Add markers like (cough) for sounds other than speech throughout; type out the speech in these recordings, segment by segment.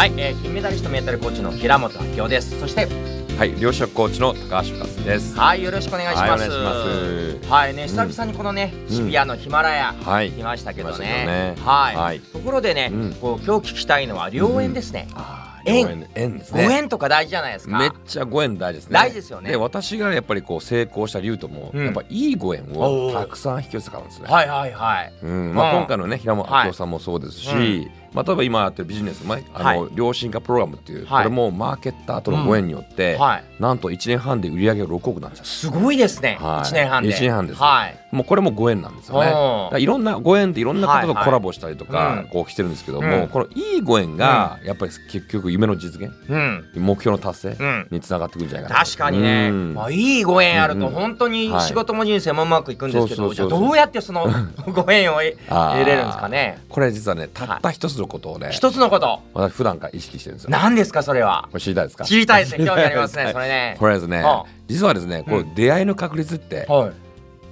はい、えー金メダリストメンタルコーチの平本明夫です。そしてはい、両者コーチの高橋和です。はいよろしくお願いします。はいお願いします。はいね久々にこのね、うん。渋谷のヒマラヤ、はい。来ましたけどね。はい、はい。ところでね、うん。こう今日聞きたいのは良縁ですね、あー縁。両縁縁ですごね。縁とか大事じゃないですか。めっちゃご縁大事ですね。大事ですよね。で、私がやっぱりこう成功した理由とも、うん。やっぱいいご縁をたくさん引き寄せたからですね。はいはいはい。うん、まあ。うん今回のね平本明夫さんもそうですし、はいまあ例えば今やってるビジネスもねあの、はい。良心化プログラムっていう、はい。これもマーケッターとのご縁によって、はい。なんと1年半で売り上げが6億なんですよ。すごいですね、はい。一年半で。一年半ですはい。もうこれもご縁なんですよね。いろんなご縁っていろんな方とコラボしたりとか、うん。こうしてるんですけどうも、ん。このいいご縁がやっぱり結局夢の実現うん。目標の達成うん。につながってくるんじゃないかな確かにね、うん。まあ、いいご縁あると本当にはい。仕事も人生もうまくいくんですけど、じゃあどうやってそのご縁を得れるんですかね。これ実はねたった一つのことをね、一つのこと。私普段から意識してるんですよ。何ですかそれは？これ知りたいですか？知りたいです。ね興味ありますねはい (laughs) それね。これですねあ実はですねこれ出会いの確率ってはい。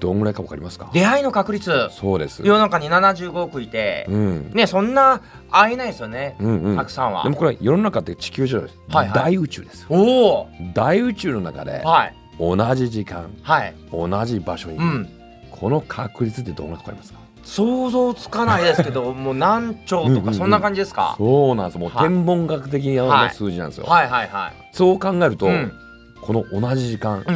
どんぐらいかわかりますか？出会いの確率。そうです。世の中に75億いて、うん。ねそんな会えないですよね、うんうん。たくさんは。でもこれ世の中って地球上です、はいはい。大宇宙です。よおお。大宇宙の中ではい。同じ時間はい。同じ場所に、うん。この確率ってどんぐらいかかりますか？想像つかないですけど (laughs) もう何兆とうんうんうん。かそんな感じですか、そうなんです。もうはい。天文学的なはい数字なんですよ、はい。はいはいそう考えると、うん。この同じ時間、う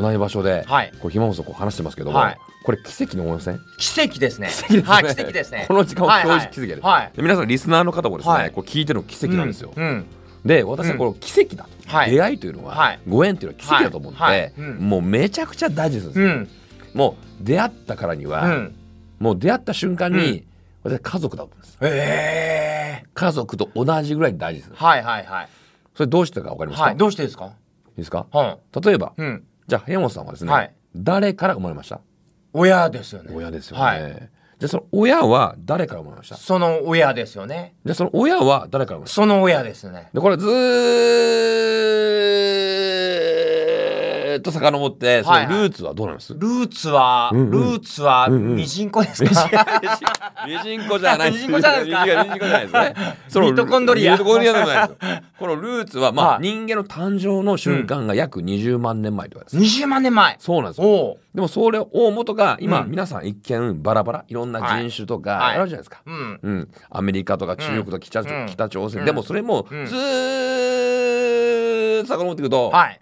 ん。同じ場所で、はい。こうひまもそこう話してますけども、はい。これ奇跡の思いません？奇跡ですね。奇跡ですね。はい奇跡ですね。この時間をはい表示奇跡で,、はい。で皆さんリスナーの方もですね、はい。こう聞いてるの奇跡なんですよ、うん。うん。で私はこの奇跡だと、はい。出会いというのは、はい。ご縁というのは奇跡だと思って、はい。はい。うん。もうめちゃくちゃ大事です、うん。もう出会ったからには、うんもう出会った瞬間に、私は家族だと思うんですええ。家族と同じぐらい大事です。はいはいはい。それどうしてかわかりますか、はいどうしてですか？いいですか？は例えば、うん。じゃあ部本さんはですね、はい。誰から生まれました？親ですよね。親ですよね、はい。じゃあその親は誰から生まれました？その親ですよね。じゃあその親は誰から生まれました？その親ですね。でこれずーっと遡ってそのはい。はいルーツはどうなります、ルーツは、うんうん。ルーツはうんうん。ミジンコですか、ミジン (laughs) コじゃないミジンコじゃないですか？ミジンコじゃないですね。そのミトコンドリア。ミトコンドリアでもないですよ。このルーツは、まあ、はい。人間の誕生の瞬間が約20万年前とかです。20万年前。そうなんですよ。でもそれ大元が今、うん。皆さん一見バラバラいろんな人種とかはい。あるじゃないですか。うん。うん、アメリカとか中国とか北,、朝鮮、うん。でもそれもうん。ずーっと遡っていくと、はい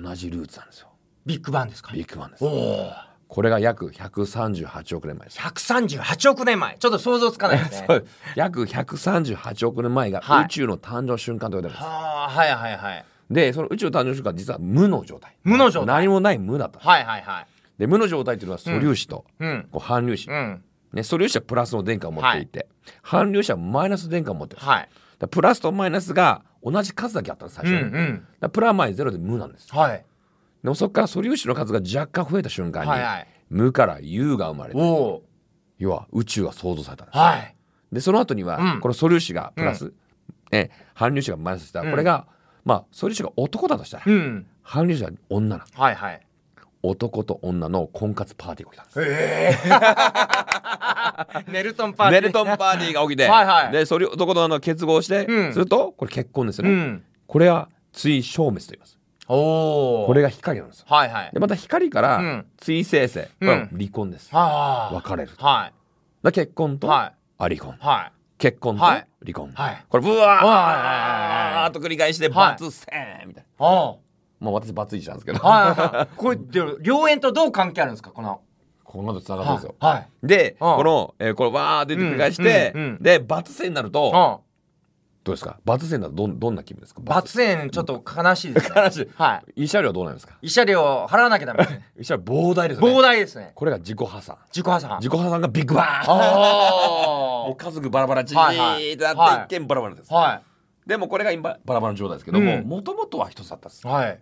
同じルーツなんですよ。ビッグバンですか？ビッグバンです。これが約138億年前。です138億年前。ちょっと想像つかないですね。(laughs) 約138億年前がはい。宇宙の誕生瞬間と言われてます、はあはいはいはい。でその宇宙の誕生瞬間は実は無の状態。無の状態。何もない無だったはいはいはい。で無の状態っていうのは素粒子と、うん。こう反粒子、うん。ね、素粒子はプラスの電荷を持っていて、反粒子はマイナス電荷を持ってる、だかはい。らプラスとマイナスが同じ数だけあったんです最うん初に、だかうんらプラマイゼロで無なんです。はい。でもそこから素粒子の数が若干増えた瞬間に、はいはい。無から有が生まれて要は宇宙が創造されたんです。はい。でその後には、うん。この素粒子がプラス、え反粒子がマイナスした、うん。これがまあ素粒子が男だとしたら、うん。反粒子が女なの。はいはい。男と女の婚活パーティーが起きたんです。ええ (laughs) ネルトンパーティー。ネルトンパーティーが起きて。はいはい。でそれ男と女の結合して、うん。するとこれ結婚ですよね、うん。これは追消滅と言います。おおこれが光なんですよ。はいはい。でまた光からうん。追生成、これは離婚です、はあ別れるはい。だ結婚と、はい。あ離婚はい。結婚とはい。離婚、はい。これブワはいーっと繰り返してはい。罰せーみたいああなまあ私罰いしたんですけど、はいはいはい。これでも良縁とどう関係あるんですか？このこの後つながるんですよ、はいで、うんこの、えーこれわーって繰り返して、うんうんうん。で罰せになると、うんどうですか？罰せになるとどんどんな気分ですか？罰縁ちょっと悲しいですね。悲しい。はい。慰謝料はどうなんですか？慰謝料払わなきゃダメ。ですね慰謝料膨大ですよね。膨大ですね。これが自己破産。自己破産。自己破産がビッグバーン。あ (laughs) もう家族バラバラチーってなって、はい一見バラバラです、あはでもこれが今バラバラの状態ですけどもうん。もともとは一つだったんです。いはい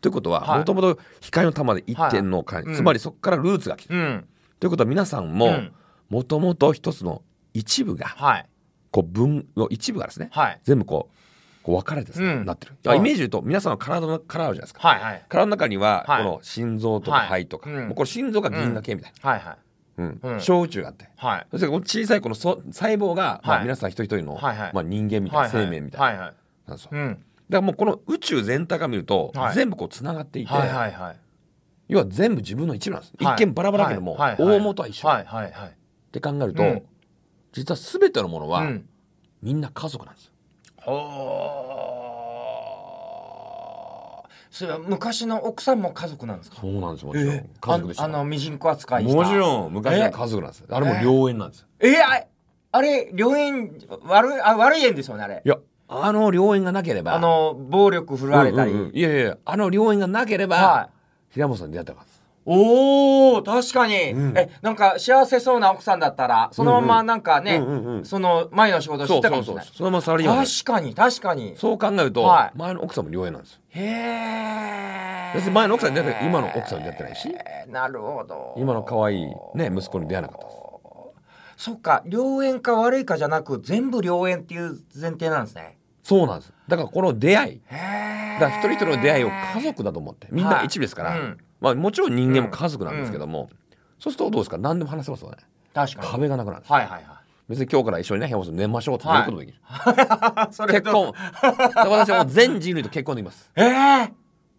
ということははい。もともと光の玉で一点の回、うん。つまりそこからルーツが来てる、うん。ということは皆さんもうん。もともと一つの一部がはい。こう分の一部がですねはい。全部こうこう分かれてですね、うん。なってる、はい。イメージで言うと皆さんの体の体あるじゃないですか。はいはい。体の中にははい。この心臓とかはい。肺とか、うん。もうこれ心臓が銀河系みたいな、はいはい。うん。うん。小宇宙があって。はい。そしてこの小さいこのそ細胞が、まあ、はい。皆さん一人一人の、はいはい。まあ、人間みたいな、生命みたいな、はいはい。なんですよ。うん。だからもうこの宇宙全体から見ると、はい。全部こうつながっていて、はいはいはい。要は全部自分の一部なんです、はい。一見バラバラだけども、はい。はい。はい大元は一緒、はいはいはい。って考えると、うん。実は全てのものは、うん。みんな家族なんですよ。それは昔の奥さんも家族なんですか？そうなんですもちろん、え家族でした。ああのミジンコ扱いした。もちろん昔は家族なんですよ。あれも良縁なんですよ、えああれ良縁悪いあ悪い縁ですよねあれ。いやあの良縁がなければ。あの暴力振るわれたり、うんうんうん。いやいやあの良縁がなければ、はい。平本さんに出会ったからおお確かに、うん。えなんか幸せそうな奥さんだったらそのままなんかね、うんうんうん。その前の仕事をしてたかもしれない。そのままサラリーマンで確かに確かに。そう考えると、はい。前の奥さんも良縁なんですよ。へえ別に前の奥さんに出会って今の奥さんに出会ってないし。なるほど。今の可愛いね息子に出会わなかったですそっか良縁か悪いかじゃなく全部良縁っていう前提なんですね。そうなんです。だからこの出会い。だ一人一人の出会いを家族だと思ってみんな一部ですから、はいうん。まあ、もちろん人間も家族なんですけども、そうするとどうですか？何でも話せますよね。確かに。壁がなくなるんです。はいはいはい。別に今日から一緒にね平本寝ましょうって寝ることもできる、(laughs) それ結婚。私はもう全人類と結婚できます。(laughs) ええ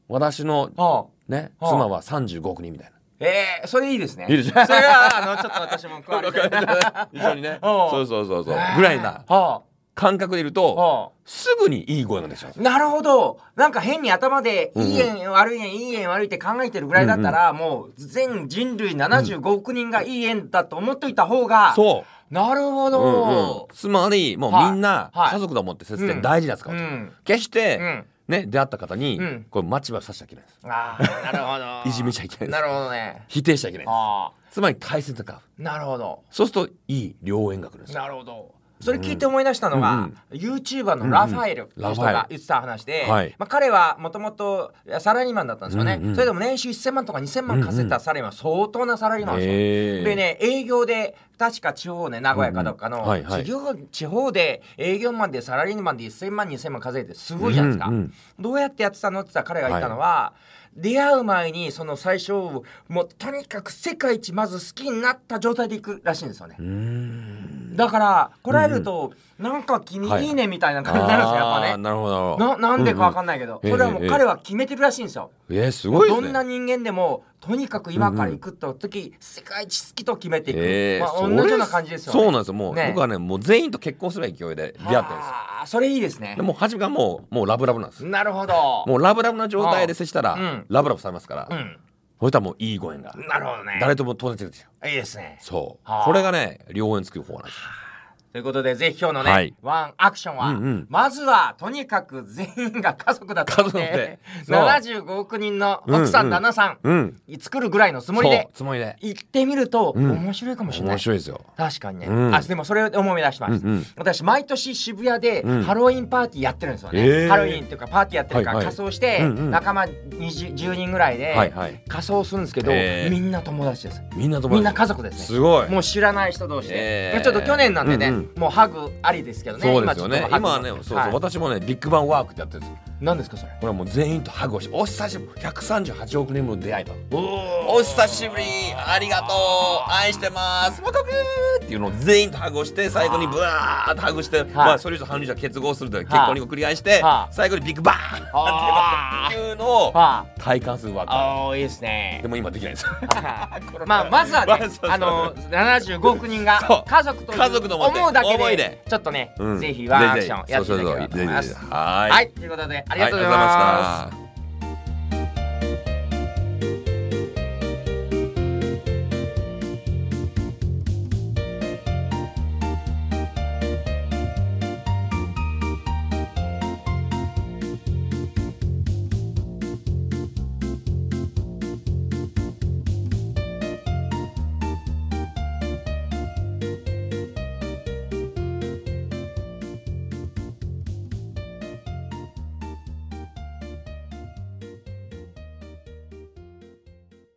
私のはあ。ねはあ。妻は35億人みたいなええそれいいですね。いいでしょそれはあのちょっと私も加わりたい一緒にね。(laughs) う。んそうそうそうそう。ぐらいな。は感覚でいるあとはすぐにいい声が出ちゃうあなるほど。なんか変に頭でうんうんいい縁悪い縁いい縁悪いって考えてるぐらいだったら、もう全人類75億人がいい縁だと思っといた方が、そう。なるほうんうん。ど、つまりもうはいみんなはい。家族だと思って接して大事なんですかうらん決してうんね出会った方にうん。これ待ちはさせちゃいけないです。ああなるほど。(laughs) いじめちゃいけないです。なるほどね。否定しちゃいけないです。あつまり大切なカーフあなるほど。そうするといい良縁が来るんですよ。なるほどそれ聞いて思い出したのが、うん YouTuber のラファエルっていう人が言ってた話で、はい。まあ、彼はもともとサラリーマンだったんですよね、うんうん。それでも年収1000万とか2000万稼いだサラリーマンは相当なサラリーマンですよ、でね営業で確か地方ね名古屋かどっかの、うん。うんはいはい。地方で営業マンでサラリーマンで1000万2000万稼いですごいじゃないですか、うんうん。どうやってやってたのって言ったら彼が言ったのは、出会う前にその最初もうとにかく世界一まず好きになった状態でいくらしいんですよねだから来られると、なんか君はいいいねみたいな感じになるんですよ、やっぱね。なるほど。なななんでかわかんない、けど、それはもうええ彼は決めてるらしいんですよ、えー、すごいですね。どんな人間でもとにかく今から行くと時、世界一好きと決めていく、えーまあ、同じような感じですよね。そうなんですよ。もう、ね僕はねもう全員と結婚する勢いで出会ってるんですよ。それいいですね。でもう初めからもうもうラブラブなんです。なるほど。もうラブラブな状態で接したら、うん。ラブラブされますから、うんそしたらもういいご縁が。なるほどね。誰とも友達ですよいいですね。そう。はあ。これがね良縁つく方なんですよということでぜひ今日のね、はい。ワンアクションは、うんうん。まずはとにかく全員が家族だっ家族てで。(laughs) そう。75億人の奥さん、うんうん。旦那さんうん。作るぐらいのつもりでつもりで。行ってみるとうん。面白いかもしれない、面白いですよ。確かにね、うん。あでもそれで思い出しました、うんうん。私毎年渋谷でうん。ハロウィンパーティーやってるんですよね、へー。ハロウィンっていうかパーティーやってるからはいはい。仮装してうんうん。仲間 20, 10人ぐらいではいはい。仮装するんですけど、へー。みんな友達です。みんな友達。みんな家族ですね。すごい。もう知らない人同士で、へー。ちょっと去年なんでね、うんうんもうハグありですけどね。そうですよね。今はねそうそう、はい。私もねビッグバンワークってやってるんですよ何ですかそれ？これはもう全員とハグをしてお久しぶり138億年もの出会いとおお久しぶりありがとう愛してますわかるっていうのを全員とハグをして最後にブワーッとハグして、まあそれ以上反者結合するという結婚に繰り返して、はあ最後にビッグバーンあっていうのをは体感するワークああいいですね。でも今できないんです。よまあまずはね (laughs) まあの75億人が家族と家族と思うだけででちょっとね、うん。ぜひワンアクションやっていただければと思います。はい。ということでありがとうございました。